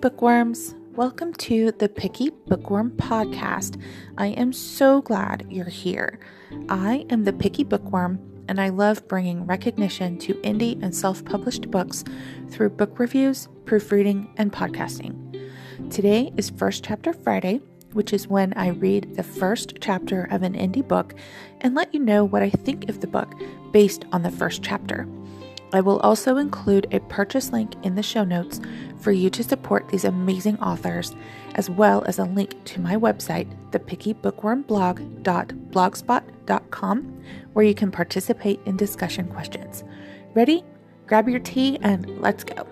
bookworms. Welcome to the Picky Bookworm Podcast. I am so glad you're here. I am the Picky Bookworm, and I love bringing recognition to indie and self published books through book reviews, proofreading, and podcasting. Today is First Chapter Friday, which is when I read the first chapter of an indie book and let you know what I think of the book based on the first chapter. I will also include a purchase link in the show notes for you to support these amazing authors, as well as a link to my website, thepickybookwormblog.blogspot.com, where you can participate in discussion questions. Ready? Grab your tea and let's go.